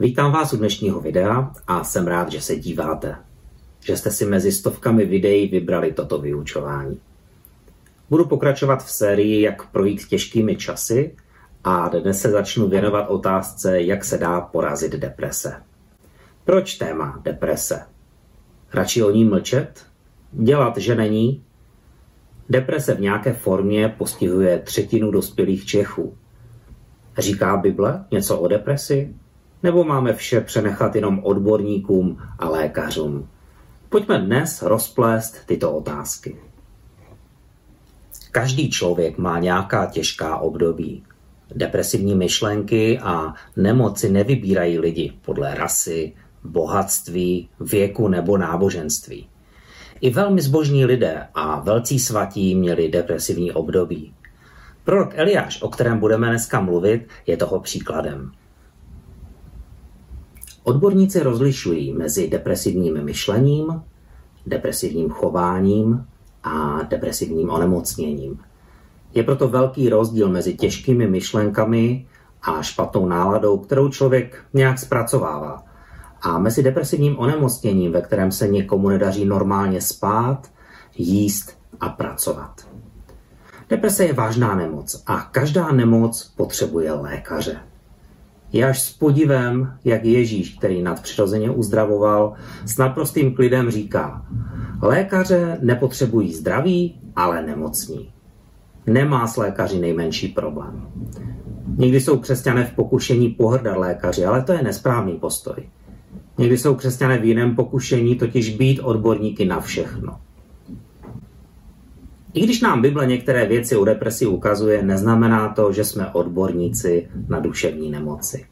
Vítám vás u dnešního videa a jsem rád, že se díváte. Že jste si mezi stovkami videí vybrali toto vyučování. Budu pokračovat v sérii, jak projít těžkými časy a dnes se začnu věnovat otázce, jak se dá porazit deprese. Proč téma deprese? Radši o ní mlčet? Dělat, že není? Deprese v nějaké formě postihuje třetinu dospělých Čechů. Říká Bible něco o depresi? Nebo máme vše přenechat jenom odborníkům a lékařům? Pojďme dnes rozplést tyto otázky. Každý člověk má nějaká těžká období. Depresivní myšlenky a nemoci nevybírají lidi podle rasy, bohatství, věku nebo náboženství. I velmi zbožní lidé a velcí svatí měli depresivní období. Prorok Eliáš, o kterém budeme dneska mluvit, je toho příkladem. Odborníci rozlišují mezi depresivním myšlením, depresivním chováním a depresivním onemocněním. Je proto velký rozdíl mezi těžkými myšlenkami a špatnou náladou, kterou člověk nějak zpracovává, a mezi depresivním onemocněním, ve kterém se někomu nedaří normálně spát, jíst a pracovat. Deprese je vážná nemoc a každá nemoc potřebuje lékaře. Je až s podivem, jak Ježíš, který nadpřirozeně uzdravoval, s naprostým klidem říká, lékaře nepotřebují zdraví, ale nemocní. Nemá s lékaři nejmenší problém. Někdy jsou křesťané v pokušení pohrdat lékaři, ale to je nesprávný postoj. Někdy jsou křesťané v jiném pokušení, totiž být odborníky na všechno. I když nám Bible některé věci o depresi ukazuje, neznamená to, že jsme odborníci na duševní nemoci.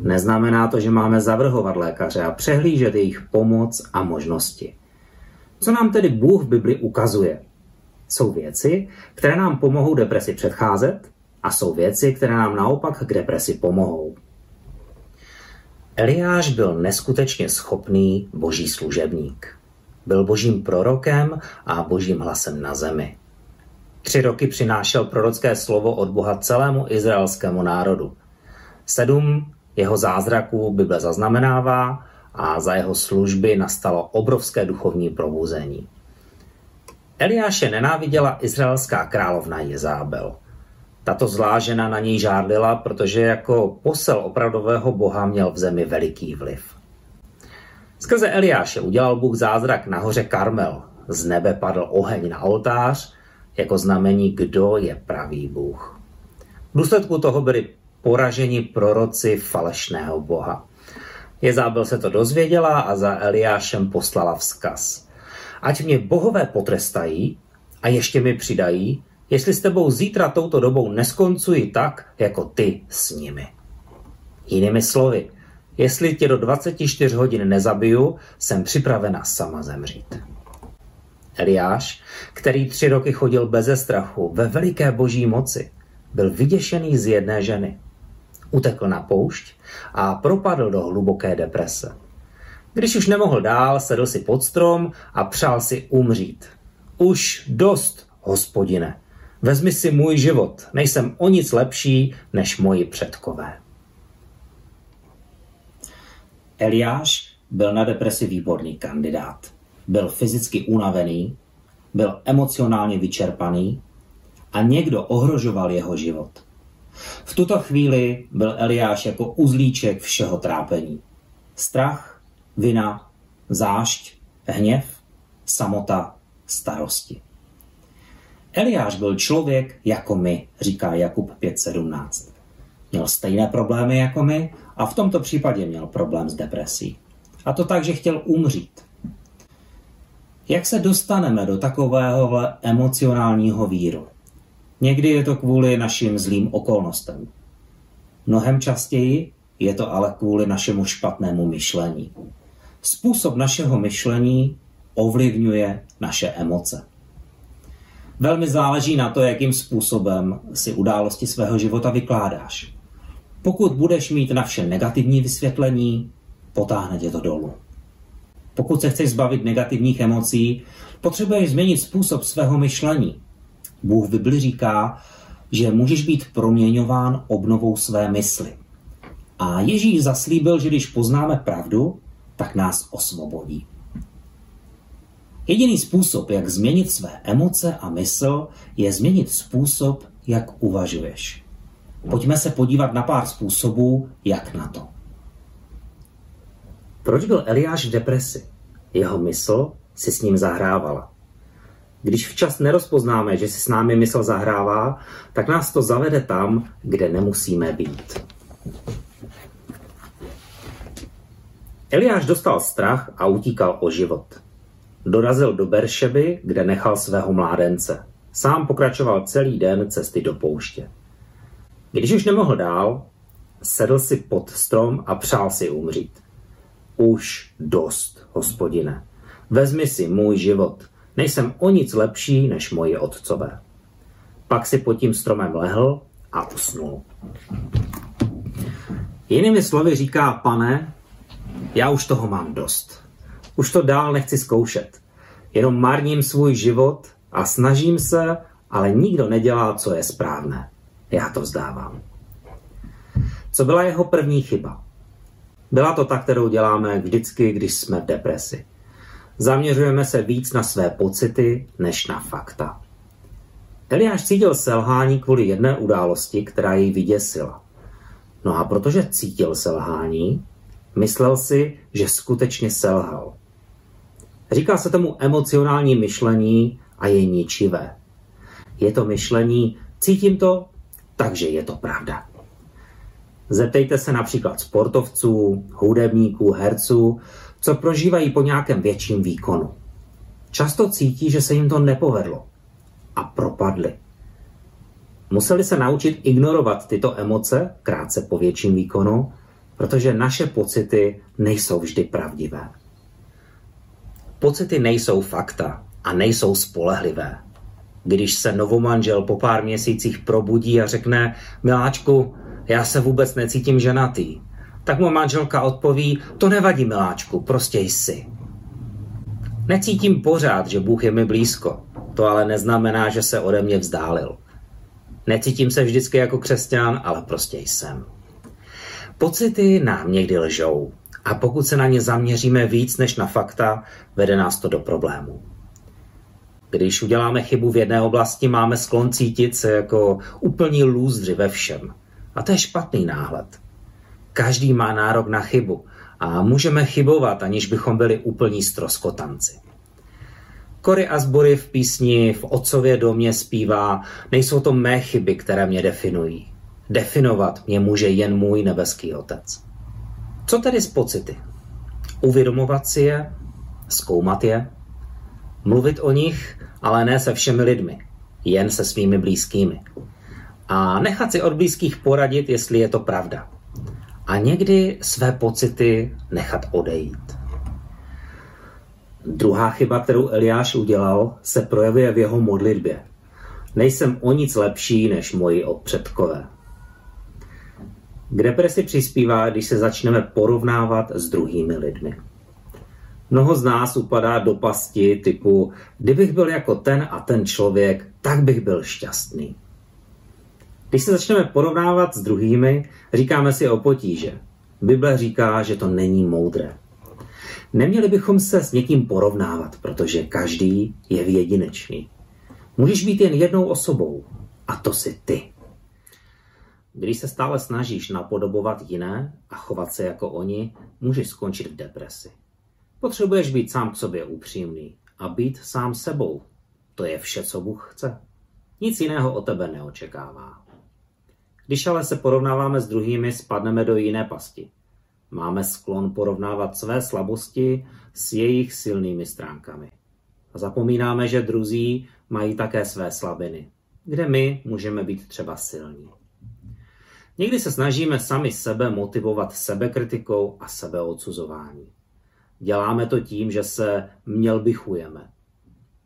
Neznamená to, že máme zavrhovat lékaře a přehlížet jejich pomoc a možnosti. Co nám tedy Bůh v Bibli ukazuje? Jsou věci, které nám pomohou depresi předcházet a jsou věci, které nám naopak k depresi pomohou. Eliáš byl neskutečně schopný boží služebník. Byl božím prorokem a božím hlasem na zemi. Tři roky přinášel prorocké slovo od Boha celému izraelskému národu. Sedm jeho zázraků Bible zaznamenává a za jeho služby nastalo obrovské duchovní probuzení. Eliáše nenáviděla izraelská královna Jezábel. Tato zlá žena na něj žádlila, protože jako posel opravdového boha měl v zemi veliký vliv. Skrze Eliáše udělal Bůh zázrak na hoře Karmel. Z nebe padl oheň na oltář, jako znamení, kdo je pravý Bůh. V důsledku toho byli poraženi proroci falešného boha. Jezábel se to dozvěděla a za Eliášem poslala vzkaz. Ať mě bohové potrestají a ještě mi přidají, jestli s tebou zítra touto dobou neskoncuji tak, jako ty s nimi. Jinými slovy, jestli tě do 24 hodin nezabiju, jsem připravena sama zemřít. Eliáš, který tři roky chodil beze strachu, ve veliké boží moci, byl vyděšený z jedné ženy. Utekl na poušť a propadl do hluboké deprese. Když už nemohl dál, sedl si pod strom a přál si umřít. Už dost, hospodine, Vezmi si můj život, nejsem o nic lepší než moji předkové. Eliáš byl na depresi výborný kandidát. Byl fyzicky unavený, byl emocionálně vyčerpaný a někdo ohrožoval jeho život. V tuto chvíli byl Eliáš jako uzlíček všeho trápení. Strach, vina, zášť, hněv, samota, starosti. Eliáš byl člověk jako my, říká Jakub 5.17. Měl stejné problémy jako my a v tomto případě měl problém s depresí. A to tak, že chtěl umřít. Jak se dostaneme do takového emocionálního víru? Někdy je to kvůli našim zlým okolnostem. Mnohem častěji je to ale kvůli našemu špatnému myšlení. Způsob našeho myšlení ovlivňuje naše emoce. Velmi záleží na to, jakým způsobem si události svého života vykládáš. Pokud budeš mít na vše negativní vysvětlení, potáhne tě to dolů. Pokud se chceš zbavit negativních emocí, potřebuješ změnit způsob svého myšlení. Bůh v Bibli říká, že můžeš být proměňován obnovou své mysli. A Ježíš zaslíbil, že když poznáme pravdu, tak nás osvobodí. Jediný způsob, jak změnit své emoce a mysl, je změnit způsob, jak uvažuješ. Pojďme se podívat na pár způsobů, jak na to. Proč byl Eliáš v depresi? Jeho mysl si s ním zahrávala. Když včas nerozpoznáme, že si s námi mysl zahrává, tak nás to zavede tam, kde nemusíme být. Eliáš dostal strach a utíkal o život. Dorazil do Beršeby, kde nechal svého mládence. Sám pokračoval celý den cesty do pouště. Když už nemohl dál, sedl si pod strom a přál si umřít. Už dost, hospodine. Vezmi si můj život. Nejsem o nic lepší než moji otcové. Pak si pod tím stromem lehl a usnul. Jinými slovy říká, pane, já už toho mám dost. Už to dál nechci zkoušet. Jenom marním svůj život a snažím se, ale nikdo nedělá, co je správné. Já to vzdávám. Co byla jeho první chyba? Byla to ta, kterou děláme vždycky, když jsme v depresi. Zaměřujeme se víc na své pocity, než na fakta. Eliáš cítil selhání kvůli jedné události, která jej vyděsila. No a protože cítil selhání, myslel si, že skutečně selhal. Říká se tomu emocionální myšlení a je ničivé. Je to myšlení, cítím to, takže je to pravda. Zeptejte se například sportovců, hudebníků, herců, co prožívají po nějakém větším výkonu. Často cítí, že se jim to nepovedlo a propadli. Museli se naučit ignorovat tyto emoce krátce po větším výkonu, protože naše pocity nejsou vždy pravdivé. Pocity nejsou fakta a nejsou spolehlivé. Když se novomanžel po pár měsících probudí a řekne, miláčku, já se vůbec necítím ženatý, tak mu manželka odpoví, to nevadí miláčku, prostě jsi. Necítím pořád, že Bůh je mi blízko, to ale neznamená, že se ode mě vzdálil. Necítím se vždycky jako křesťan, ale prostě jsem. Pocity nám někdy lžou a pokud se na ně zaměříme víc než na fakta, vede nás to do problémů. Když uděláme chybu v jedné oblasti, máme sklon cítit se jako úplní lůzři ve všem. A to je špatný náhled. Každý má nárok na chybu a můžeme chybovat, aniž bychom byli úplní stroskotanci. Kory Asbury v písni v Otcově domě zpívá, nejsou to mé chyby, které mě definují. Definovat mě může jen můj nebeský otec. Co tedy s pocity? Uvědomovat si je, zkoumat je, mluvit o nich, ale ne se všemi lidmi, jen se svými blízkými. A nechat si od blízkých poradit, jestli je to pravda. A někdy své pocity nechat odejít. Druhá chyba, kterou Eliáš udělal, se projevuje v jeho modlitbě. Nejsem o nic lepší než moji předkové. K depresi přispívá, když se začneme porovnávat s druhými lidmi. Mnoho z nás upadá do pasti typu, kdybych byl jako ten a ten člověk, tak bych byl šťastný. Když se začneme porovnávat s druhými, říkáme si o potíže. Bible říká, že to není moudré. Neměli bychom se s někým porovnávat, protože každý je jedinečný. Můžeš být jen jednou osobou a to si ty. Když se stále snažíš napodobovat jiné a chovat se jako oni, můžeš skončit v depresi. Potřebuješ být sám k sobě upřímný a být sám sebou. To je vše, co Bůh chce. Nic jiného o tebe neočekává. Když ale se porovnáváme s druhými, spadneme do jiné pasti. Máme sklon porovnávat své slabosti s jejich silnými stránkami. A zapomínáme, že druzí mají také své slabiny, kde my můžeme být třeba silní. Někdy se snažíme sami sebe motivovat sebekritikou a sebeodsuzování. Děláme to tím, že se měl bychujeme.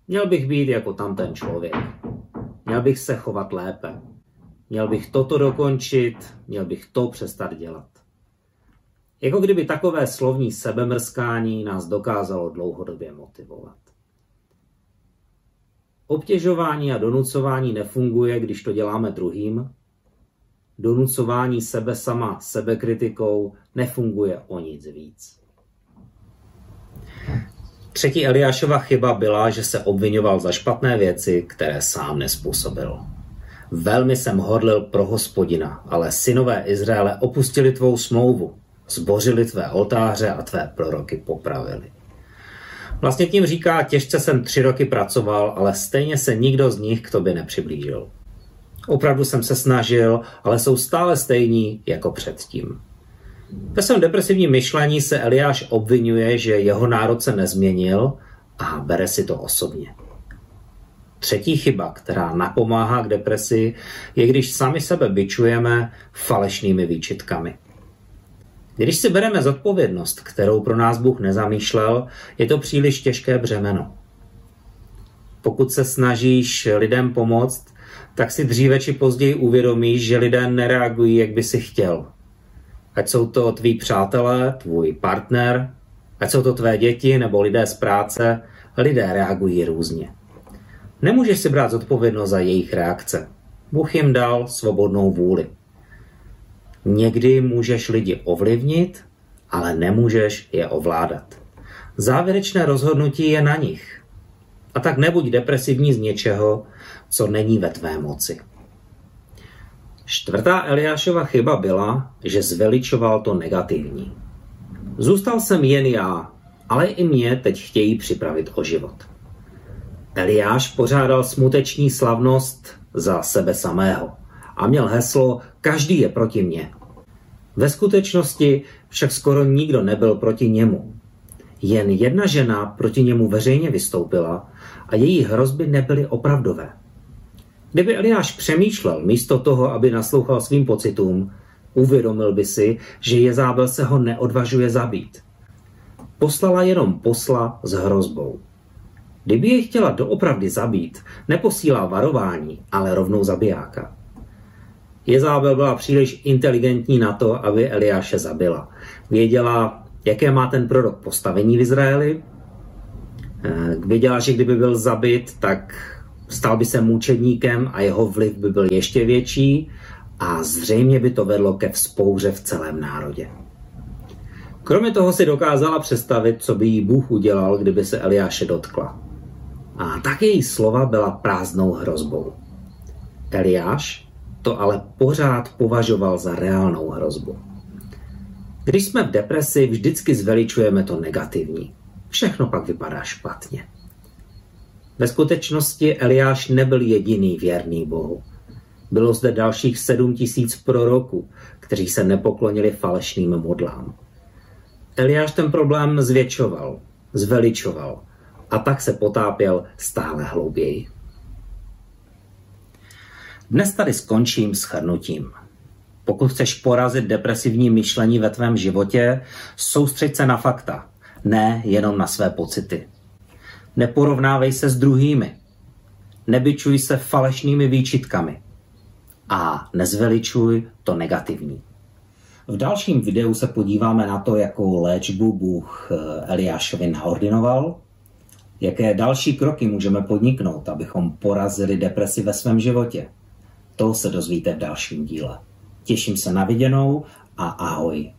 Měl bych být jako tam ten člověk. Měl bych se chovat lépe. Měl bych toto dokončit, měl bych to přestat dělat. Jako kdyby takové slovní sebemrskání nás dokázalo dlouhodobě motivovat. Obtěžování a donucování nefunguje, když to děláme druhým, donucování sebe sama sebekritikou nefunguje o nic víc. Třetí Eliášova chyba byla, že se obvinoval za špatné věci, které sám nespůsobil. Velmi jsem hodlil pro hospodina, ale synové Izraele opustili tvou smlouvu, zbořili tvé oltáře a tvé proroky popravili. Vlastně tím říká, těžce jsem tři roky pracoval, ale stejně se nikdo z nich k tobě nepřiblížil. Opravdu jsem se snažil, ale jsou stále stejní jako předtím. Ve svém depresivním myšlení se Eliáš obvinuje, že jeho národ se nezměnil a bere si to osobně. Třetí chyba, která napomáhá k depresi, je když sami sebe byčujeme falešnými výčitkami. Když si bereme zodpovědnost, kterou pro nás Bůh nezamýšlel, je to příliš těžké břemeno. Pokud se snažíš lidem pomoct, tak si dříve či později uvědomíš, že lidé nereagují, jak by si chtěl. Ať jsou to tví přátelé, tvůj partner, ať jsou to tvé děti nebo lidé z práce, lidé reagují různě. Nemůžeš si brát zodpovědnost za jejich reakce. Bůh jim dal svobodnou vůli. Někdy můžeš lidi ovlivnit, ale nemůžeš je ovládat. Závěrečné rozhodnutí je na nich. A tak nebuď depresivní z něčeho, co není ve tvé moci. Čtvrtá Eliášova chyba byla, že zveličoval to negativní. Zůstal jsem jen já, ale i mě teď chtějí připravit o život. Eliáš pořádal smuteční slavnost za sebe samého a měl heslo Každý je proti mně. Ve skutečnosti však skoro nikdo nebyl proti němu. Jen jedna žena proti němu veřejně vystoupila a její hrozby nebyly opravdové. Kdyby Eliáš přemýšlel místo toho, aby naslouchal svým pocitům, uvědomil by si, že Jezábel se ho neodvažuje zabít. Poslala jenom posla s hrozbou. Kdyby je chtěla doopravdy zabít, neposílá varování, ale rovnou zabijáka. Jezábel byla příliš inteligentní na to, aby Eliáše zabila. Věděla, jaké má ten prorok postavení v Izraeli. Eh, věděla, že kdyby byl zabit, tak stal by se mučedníkem a jeho vliv by byl ještě větší a zřejmě by to vedlo ke vzpouře v celém národě. Kromě toho si dokázala představit, co by jí Bůh udělal, kdyby se Eliáše dotkla. A tak její slova byla prázdnou hrozbou. Eliáš to ale pořád považoval za reálnou hrozbu. Když jsme v depresi, vždycky zveličujeme to negativní. Všechno pak vypadá špatně. Ve skutečnosti Eliáš nebyl jediný věrný Bohu. Bylo zde dalších sedm tisíc proroků, kteří se nepoklonili falešným modlám. Eliáš ten problém zvětšoval, zveličoval a tak se potápěl stále hlouběji. Dnes tady skončím s chrnutím. Pokud chceš porazit depresivní myšlení ve tvém životě, soustřeď se na fakta, ne jenom na své pocity. Neporovnávej se s druhými. Nebyčuj se falešnými výčitkami. A nezveličuj to negativní. V dalším videu se podíváme na to, jakou léčbu Bůh eh, Eliášovi naordinoval, jaké další kroky můžeme podniknout, abychom porazili depresi ve svém životě. To se dozvíte v dalším díle. Těším se na viděnou a ahoj.